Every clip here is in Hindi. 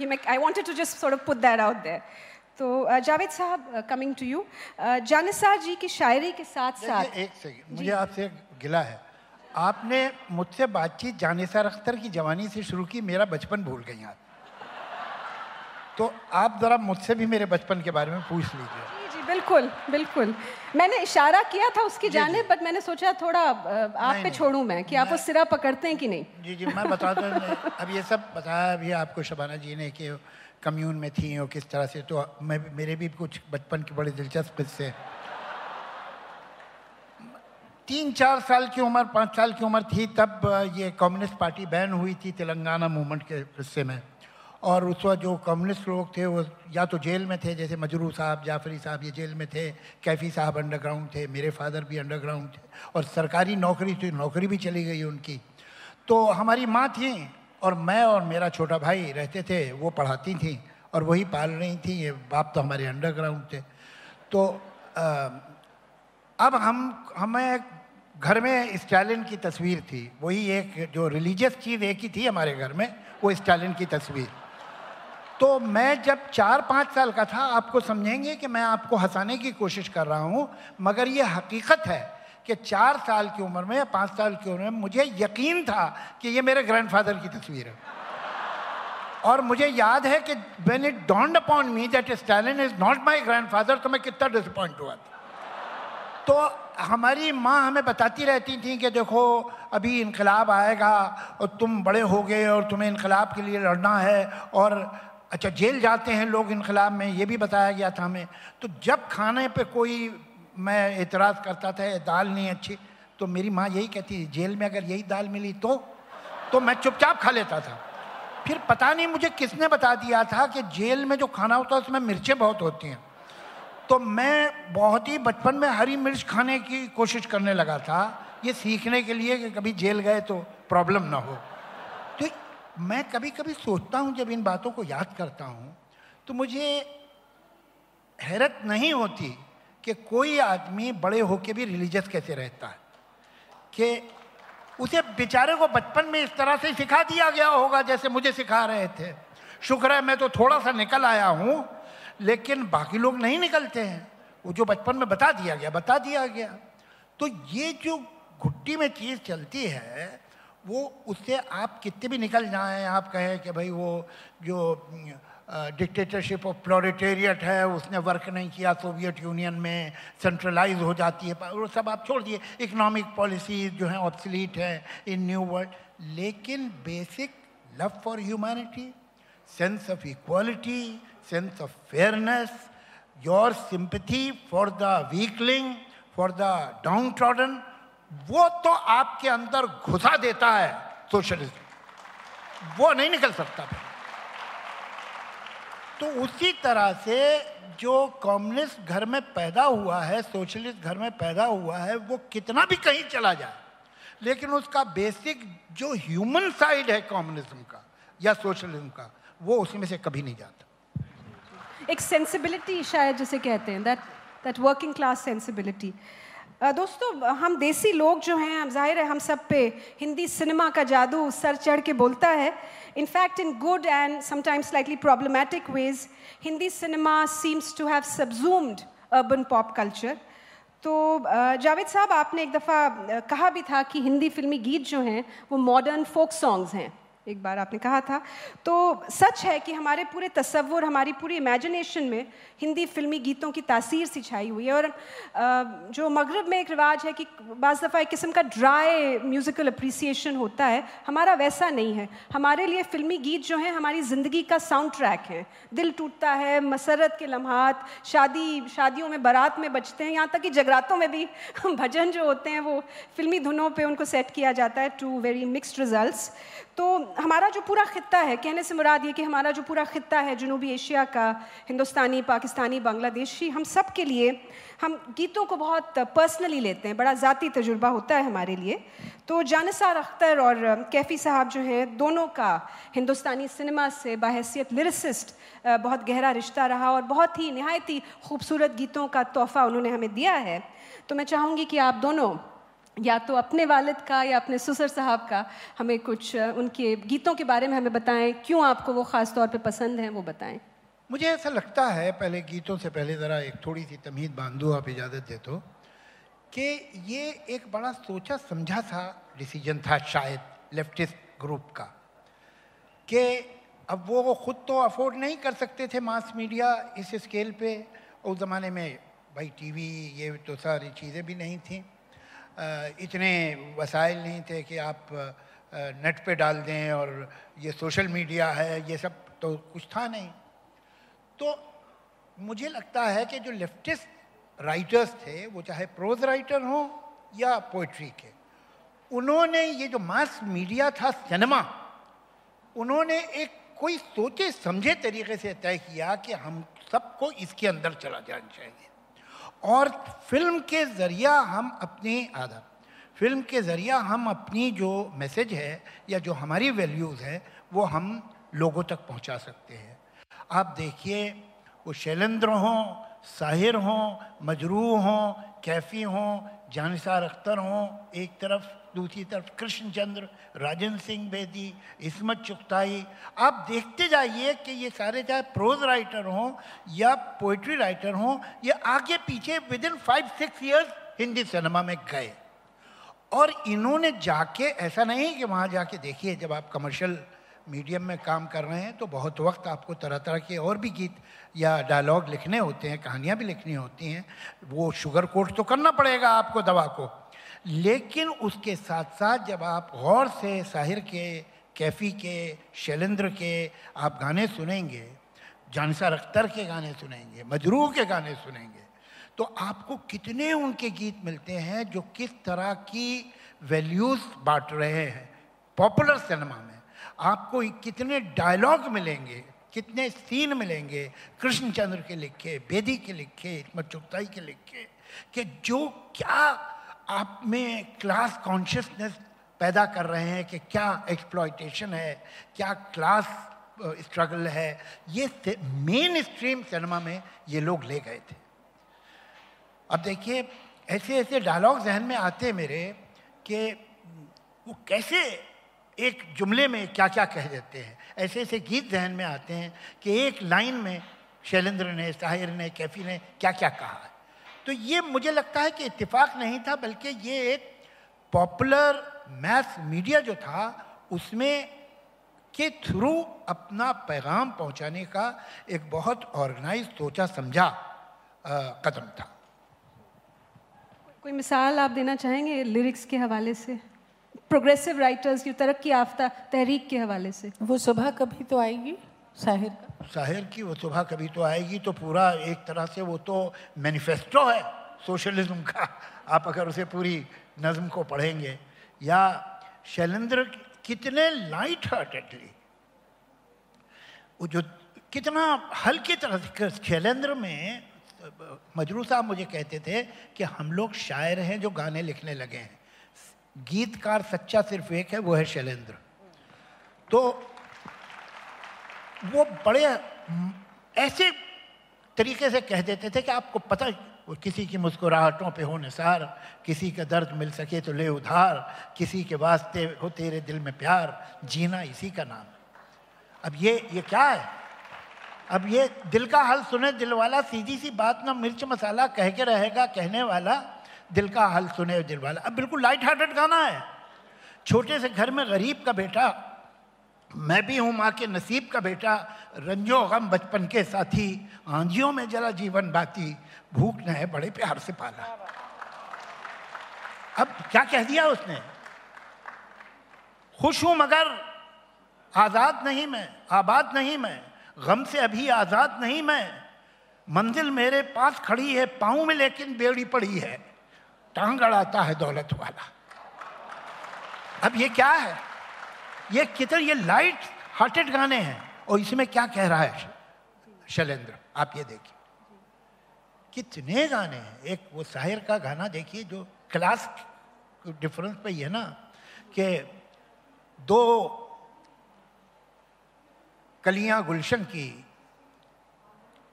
He make, I wanted to just sort of put that out there. तो जावेद साहब coming to you Jan Nisar ji की शायरी के साथ साथ एक सेकंड मुझे आपसे गिला है। आपने मुझसे बातचीत जानिसार अख्तर की जवानी से शुरू की मेरा बचपन भूल गई आप। तो आप ज़रा मुझसे भी मेरे बचपन के बारे में पूछ लीजिए। जी बिल्कुल बिल्कुल। मैंने इशारा किया था उसकी जाने बट मैंने सोचा थोड़ा आप पे। छोड़ूं मैं कि आप वो सिरा पकड़ते हैं कि नहीं? जी जी मैं बताता हूँ अब ये सब बताया अभी आपको शबाना जी ने कि कम्यून में थी और किस तरह से तो मैं मेरे भी कुछ बचपन के बड़े दिलचस्प किस्से तीन चार साल की उम्र पाँच साल की उम्र थी तब ये कम्युनिस्ट पार्टी बैन हुई थी तेलंगाना मूवमेंट के हिस्से में। और उस वक्त जो कम्युनिस्ट लोग थे वो या तो जेल में थे जैसे मजरू साहब जाफरी साहब ये जेल में थे कैफी साहब अंडरग्राउंड थे मेरे फादर भी अंडरग्राउंड थे और सरकारी नौकरी थी नौकरी भी चली गई उनकी। तो हमारी माँ थी और मैं और मेरा छोटा भाई रहते थे वो पढ़ाती थी और वही पाल रही थी ये बाप तो हमारे अंडरग्राउंड थे। तो अ, अब हम हमें घर में स्टालिन की तस्वीर थी वही एक जो रिलीजियस चीज़ एक ही थी हमारे घर में वो स्टालिन की तस्वीर। तो मैं जब चार पाँच साल का था, आपको समझेंगे कि मैं आपको हंसाने की कोशिश कर रहा हूँ, मगर ये हकीकत है कि चार साल की उम्र में या पाँच साल की उम्र में मुझे यकीन था कि ये मेरे ग्रैंडफादर की तस्वीर है। और मुझे याद है कि when it dawned upon me that Stalin is not my grandfather तो मैं कितना डिसअपॉइंट हुआ था। तो हमारी माँ हमें बताती रहती थी कि देखो, अभी इनकलाब आएगा और तुम बड़े हो गए और तुम्हें इनकलाब के लिए लड़ना है और अच्छा जेल जाते हैं लोग इनकलाब में, ये भी बताया गया था हमें। तो जब खाने पे कोई मैं एतराज़ करता था दाल नहीं अच्छी तो मेरी माँ यही कहती थी जेल में अगर यही दाल मिली तो तो मैं चुपचाप खा लेता था। फिर पता नहीं मुझे किसने बता दिया था कि जेल में जो खाना होता है, उसमें मिर्चें बहुत होती हैं। तो मैं बहुत ही बचपन में हरी मिर्च खाने की कोशिश करने लगा था, ये सीखने के लिए कि कभी जेल गए तो प्रॉब्लम ना हो। मैं कभी कभी सोचता हूँ, जब इन बातों को याद करता हूँ तो मुझे हैरत नहीं होती कि कोई आदमी बड़े होके भी रिलीजियस कैसे रहता है। कि उसे बेचारे को बचपन में इस तरह से सिखा दिया गया होगा, जैसे मुझे सिखा रहे थे। शुक्र है मैं तो थोड़ा सा निकल आया हूँ, लेकिन बाकी लोग नहीं निकलते हैं। वो जो बचपन में बता दिया गया, बता दिया गया। तो ये जो घुट्टी में चीज़ चलती है वो उससे आप कितने भी निकल जाएँ आप कहें कि भाई वो जो डिक्टेटरशिप ऑफ़ प्लोरिटेरियट है उसने वर्क नहीं किया सोवियत यूनियन में सेंट्रलाइज हो जाती है वो सब आप छोड़ दिए। इकोनॉमिक पॉलिसीज़ जो हैं ऑब्सलीट हैं इन न्यू वर्ल्ड लेकिन basic love for humanity sense of equality sense of fairness your sympathy for the weakling for the down downtrodden, वो तो आपके अंदर घुसा देता है सोशलिज्म। वो नहीं निकल सकता फिर। तो उसी तरह से जो कम्युनिस्ट घर में पैदा हुआ है, सोशलिस्ट घर में पैदा हुआ है, वो कितना भी कहीं चला जाए, लेकिन उसका बेसिक जो ह्यूमन साइड है कम्युनिज्म का या सोशलिज्म का, वो उसमें से कभी नहीं जाता। एक सेंसिबिलिटी शायद जिसे कहते हैं that that working class sensibility दोस्तों, हम देसी लोग जो हैं हम ज़ाहिर है हम सब पे हिंदी सिनेमा का जादू सर चढ़ के बोलता है। In fact in good and sometimes slightly problematic ways Hindi cinema seems to have subsumed urban pop culture तो जावेद साहब, आपने एक दफ़ा कहा भी था कि हिंदी फिल्मी गीत जो हैं, वो मॉडर्न फोक सॉन्ग्स हैं। एक बार आपने कहा था। तो सच है कि हमारे पूरे तस्वुर, हमारी पूरी इमेजिनेशन में हिंदी फिल्मी गीतों की तासीर सी छाई हुई है और जो मगरब में एक रिवाज है कि बज़ दफ़ा एक किस्म का ड्राई म्यूज़िकल अप्रिसिएशन होता है, हमारा वैसा नहीं है। हमारे लिए फिल्मी गीत जो हैं, हमारी ज़िंदगी का साउंड ट्रैक है। दिल टूटता है, मसरत के लम्हात, शादी, शादियों में बारात में बजते हैं, यहाँ तक कि जगरातों में भी भजन जो होते हैं, वो फिल्मी धुनों पर उनको सेट किया जाता है टू वेरी मिक्सड रिजल्ट्स तो हमारा जो पूरा खत्ता है, कहने से मुराद ये कि हमारा जो पूरा खत्ता है, जनूबी एशिया का, हिंदुस्तानी, पाकिस्तानी, बांग्लादेशी, हम सब के लिए हम गीतों को बहुत पर्सनली लेते हैं, बड़ा ज़ाती तजुर्बा होता है हमारे लिए। तो जानसार अख्तर और कैफ़ी साहब जो हैं, दोनों का हिंदुस्तानी सिनेमा से बाहसीत लिरिसिस्ट बहुत गहरा रिश्ता रहा और बहुत ही नहायत ही खूबसूरत गीतों का तोहफ़ा उन्होंने हमें दिया है। तो मैं चाहूँगी कि आप दोनों या तो अपने वालिद का या अपने ससुर साहब का हमें कुछ उनके गीतों के बारे में हमें बताएँ। क्यों आपको वो ख़ास तौर पे पसंद हैं, वो बताएँ। मुझे ऐसा लगता है, पहले गीतों से पहले ज़रा एक थोड़ी सी तमीद बांधू आप इजाज़त दे तो कि ये एक बड़ा सोचा समझा सा डिसीज़न था शायद लेफ्टिस्ट ग्रुप का, कि अब वो खुद तो अफोर्ड नहीं कर सकते थे मास मीडिया इस स्केल पे। उस ज़माने में भाई टीवी ये तो सारी चीज़ें भी नहीं थी। इतने वसाइल नहीं थे कि आप नेट पे डाल दें और ये सोशल मीडिया है, ये सब तो कुछ था नहीं। तो मुझे लगता है कि जो लेफ्टिस्ट राइटर्स थे, वो चाहे प्रोज राइटर हों या पोइट्री के, उन्होंने ये जो मास मीडिया था, सिनेमा, उन्होंने एक कोई सोचे समझे तरीके से तय किया कि हम सबको इसके अंदर चला जाना चाहिए। और फ़िल्म के ज़रिया हम अपनी आधा फ़िल्म के ज़रिया हम अपनी जो मैसेज है या जो हमारी वैल्यूज़ है, वो हम लोगों तक पहुँचा सकते हैं। आप देखिए, वो शैलेंद्र हों, साहिर हों मजरू हों, कैफ़ी हों जानसार अख्तर हों, एक तरफ़, दूसरी तरफ़ कृष्णचंद्र राजेंद्र सिंह बेदी, इसमत चुगताई। आप देखते जाइए कि ये सारे चाहे प्रोज राइटर हों या पोइट्री राइटर हों, ये आगे पीछे within five six years Hindi cinema में गए। और इन्होंने जाके, ऐसा नहीं कि वहाँ जाके देखिए जब आप कमर्शियल मीडियम में काम कर रहे हैं तो बहुत वक्त आपको तरह तरह के और भी गीत या डायलॉग लिखने होते हैं, कहानियाँ भी लिखनी होती हैं। वो शुगर कोट तो करना पड़ेगा आपको दवा को। लेकिन उसके साथ साथ जब आप गौर से साहिर के, कैफ़ी के, शैलेंद्र के आप गाने सुनेंगे, जानसार अख्तर के गाने सुनेंगे मजरू के गाने सुनेंगे तो आपको कितने उनके गीत मिलते हैं जो किस तरह की वैल्यूज़ बांट रहे हैं पॉपुलर सिनेमा में। आपको कितने डायलॉग मिलेंगे, कितने सीन मिलेंगे, कृष्णचंद्र के लिखे बेदी के लिखे इसमत चुगताई के लिखे, कि जो क्या आप में क्लास कॉन्शियसनेस पैदा कर रहे हैं, कि क्या एक्सप्लॉयटेशन है, क्या क्लास स्ट्रगल है, ये मेन स्ट्रीम सिनेमा में ये लोग ले गए थे। अब देखिए ऐसे ऐसे डायलॉग जहन में आते मेरे, कि वो कैसे एक जुमले में क्या क्या कह देते हैं? ऐसे ऐसे गीत जहन में आते हैं कि एक लाइन में शैलेंद्र ने, साहिर ने, कैफी ने क्या क्या कहा तो ये मुझे लगता है कि इत्तेफाक नहीं था, बल्कि ये एक पॉपुलर मैथ मीडिया जो था, उसमें के थ्रू अपना पैगाम पहुँचाने का एक बहुत ऑर्गेनाइज सोचा समझा कदम था। कोई मिसाल आप देना चाहेंगे लिरिक्स के हवाले से? प्रोग्रेसिव राइटर्स की तरक्की याफ्ता तहरीक के हवाले से। वो सुबह कभी तो आएगी साहिर का? साहिर की वो सुबह कभी तो आएगी तो पूरा एक तरह से वो तो मैनिफेस्टो है सोशलिज्म का। आप अगर उसे पूरी नज्म को पढ़ेंगे या शैलेंद्र कितने लाइट हार्टेडली वो जो कितना हल्की तरह से शैलेंद्र में मजरू साहब मुझे कहते थे कि हम लोग शायर हैं जो गाने लिखने लगे हैं। गीतकार सच्चा सिर्फ़ एक है, वो है शैलेंद्र। तो वो बड़े ऐसे तरीके से कह देते थे कि आपको पता वो किसी की मुस्कुराहटों पे हो निसार, किसी का दर्द मिल सके तो ले उधार, किसी के वास्ते हो तेरे दिल में प्यार, जीना इसी का नाम अब ये ये क्या है? अब ये दिल का हाल सुने, दिल वाला सीधी सी बात ना मिर्च मसाला कह के रहेगा, कहने वाला दिल का हाल सुने दिल वाला। अब बिल्कुल लाइट हार्टेड गाना है। छोटे से घर में गरीब का बेटा, मैं भी हूँ माँ के नसीब का बेटा, रंजो गम बचपन के साथी, आंधियों में जला जीवन बाती, भूख न है बड़े प्यार से पाला। अब क्या कह दिया उसने? खुश हूँ मगर आज़ाद नहीं मैं, आबाद नहीं मैं, गम से अभी आज़ाद नहीं मैं। मंजिल मेरे पास खड़ी है पाऊँ में लेकिन बेड़ी पड़ी है। टांग अड़ाता है दौलत वाला। अब ये क्या है? ये कितने, ये लाइट हार्टेड गाने हैं। और इसमें क्या कह रहा है? शैलेंद्र, आप ये देखिए। कितने गाने हैं। एक वो साहिर का गाना देखिए जो क्लास डिफरेंस पे ही है ना, कि दो कलियाँ गुलशन की,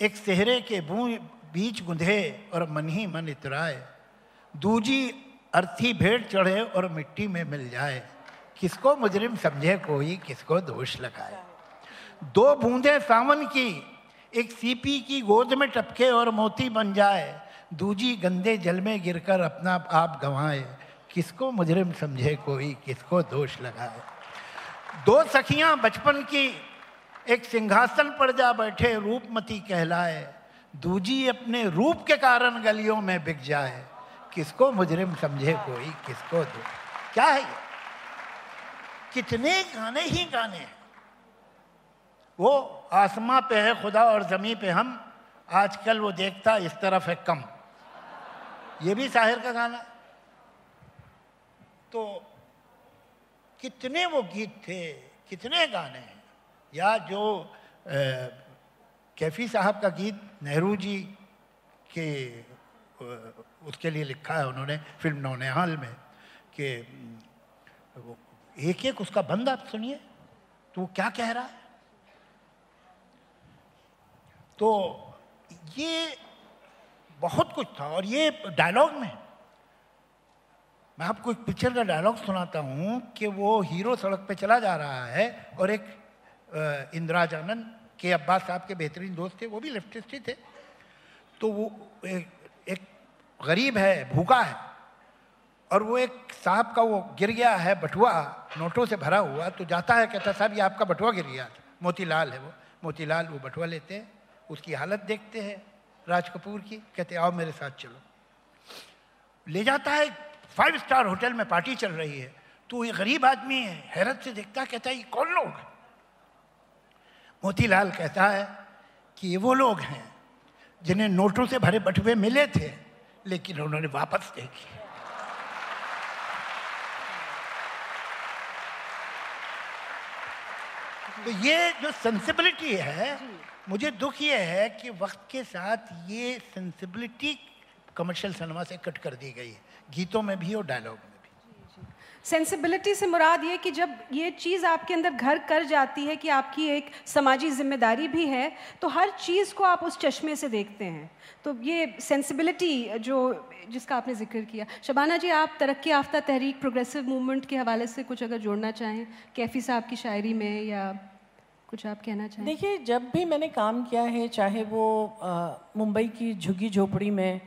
एक सेहरे के बू, बीच गुंधे और मन ही मन इतराए। दूजी अर्थी भेंट चढ़े और मिट्टी में मिल जाए। किसको मुजरिम समझे, कोई किसको दोष लगाए। दो बूंदे सावन की, एक सीपी की गोद में टपके और मोती बन जाए। दूजी गंदे जल में गिरकर अपना आप गंवाए। किसको मुजरिम समझे, कोई किसको दोष लगाए। दो सखियाँ बचपन की, एक सिंहासन पर जा बैठे रूपमती कहलाए। दूजी अपने रूप के कारण गलियों में बिक जाए। किसको मुजरिम समझे कोई किसको दो। क्या है ये? कितने गाने ही गाने हैं। वो आसमां पे है खुदा और ज़मी पे हम आजकल वो देखता इस तरफ़ है कम। ये भी साहिर का गाना। तो कितने वो गीत थे कितने गाने हैं। या जो आ, कैफी साहब का गीत नेहरू जी के उसके लिए लिखा है उन्होंने, फ़िल्म नौनिहाल में, कि वो एक एक उसका बंद आप सुनिए तो वो क्या कह रहा है? तो ये बहुत कुछ था, और ये डायलॉग में, मैं आपको एक पिक्चर का डायलॉग सुनाता हूँ, कि वो हीरो सड़क पे चला जा रहा है, और एक इंदिराज आनंद के अब्बास साहब के बेहतरीन दोस्त थे, वो भी लेफ्टिस्ट ही थे। तो वो गरीब है, भूखा है। और वो एक साहब का वो गिर गया है, बटुआ नोटों से भरा हुआ तो जाता है, कहता साहब, ये आपका बटुआ गिर गया था। मोतीलाल है वो। मोतीलाल वो बटुआ लेते हैं, उसकी हालत देखते हैं, राज कपूर की, कहते आओ मेरे साथ चलो। ले जाता है फाइव स्टार होटल में पार्टी चल रही है। तो ये गरीब आदमी है, हैरत से देखता कहता है, ये कौन लोग मोतीलाल कहता है कि ये वो लोग हैं, जिन्हें नोटों से भरे बटुए मिले थे। लेकिन उन्होंने वापस नहीं तो ये जो सेंसिबिलिटी है मुझे दुख ये है कि वक्त के साथ ये सेंसिबिलिटी कमर्शियल सिनेमा से कट कर दी गई है। गीतों में भी और डायलॉग में। सेंसिबिलिटी से मुराद ये कि जब ये चीज़ आपके अंदर घर कर जाती है कि आपकी एक समाजी ज़िम्मेदारी भी है तो हर चीज़ को आप उस चश्मे से देखते हैं। तो ये सेंसिबिलिटी जो, जिसका आपने ज़िक्र किया। शबाना जी, आप तरक्की याफ्ता तहरीक प्रोग्रेसिव मूवमेंट के हवाले से कुछ अगर जोड़ना चाहें, कैफ़ी साहब की शायरी में या कुछ आप कहना चाहें? देखिए, जब भी मैंने काम किया है, चाहे वो मुंबई की झुग्गी झोपड़ी में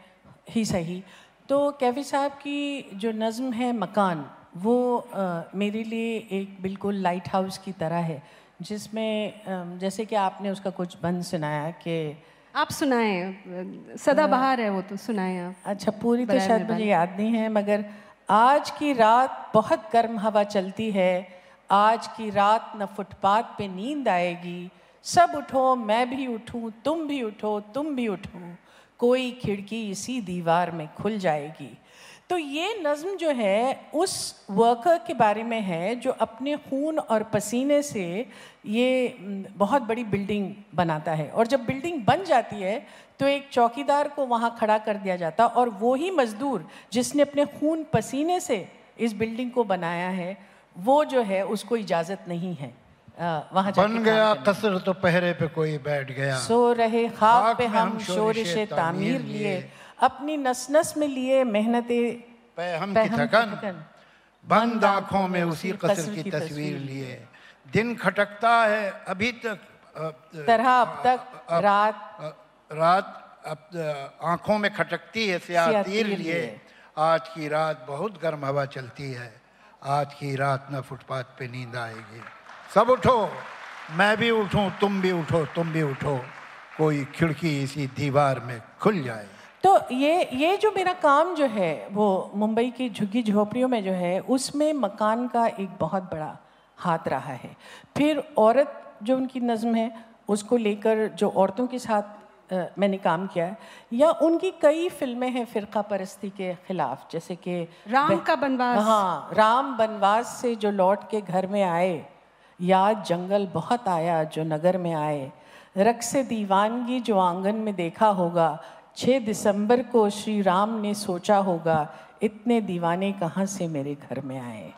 ही सही तो कैफी साहब की जो नज़म है मकान वो आ, मेरे लिए एक बिल्कुल लाइट हाउस की तरह है जिसमें जैसे कि आपने उसका कुछ बंद सुनाया कि आप सुनाएँ सदा बहार है वो तो सुनाएँ आप। अच्छा पूरी तो शायद मुझे याद नहीं है मगर आज की रात बहुत गर्म हवा चलती है आज की रात न फुटपाथ पे नींद आएगी सब उठो मैं भी उठूं तुम भी उठो तुम भी उठो कोई खिड़की इसी दीवार में खुल जाएगी। तो ये नज़म जो है उस वर्कर के बारे में है जो अपने खून और पसीने से ये बहुत बड़ी बिल्डिंग बनाता है। और जब बिल्डिंग बन जाती है तो एक चौकीदार को वहाँ खड़ा कर दिया जाता और वो ही मज़दूर जिसने अपने खून पसीने से इस बिल्डिंग को बनाया है वो जो है उसको इजाज़त नहीं है। वहाँ बन गया कसर तो पहरे पे कोई बैठ गया। सो रहे खाक पे हम शोरिश तामीर लिए। अपनी नस नस में लिए मेहनत हम की थकन। बंद आँखों में उसी कसर की तस्वीर लिए। दिन खटकता है अभी तक तरह अब तक रात रात अब आँखों में खटकती है सियातीर लिए। आज की रात बहुत गर्म हवा चलती है। आज की रात न फुटपाथ पे नींद आएगी। सब उठो। मैं भी उठूं तुम भी उठो तुम भी उठो। कोई खिड़की इसी दीवार में खुल जाए। तो ये ये जो मेरा काम जो है वो मुंबई की झुग्गी झोपड़ियों में जो है उसमें मकान का एक बहुत बड़ा हाथ रहा है। फिर औरत जो उनकी नज़म है उसको लेकर जो औरतों के साथ मैंने काम किया है या उनकी कई फ़िल्में हैं फ़िरका परस्ती के ख़िलाफ़ जैसे कि राम का बनवास। हाँ राम बनवास से जो लौट के घर में आए याद जंगल बहुत आया जो नगर में आए रक्स दीवानगी जो आँगन में देखा होगा छः दिसंबर को श्री राम ने सोचा होगा, इतने दीवाने कहाँ से मेरे घर में आए?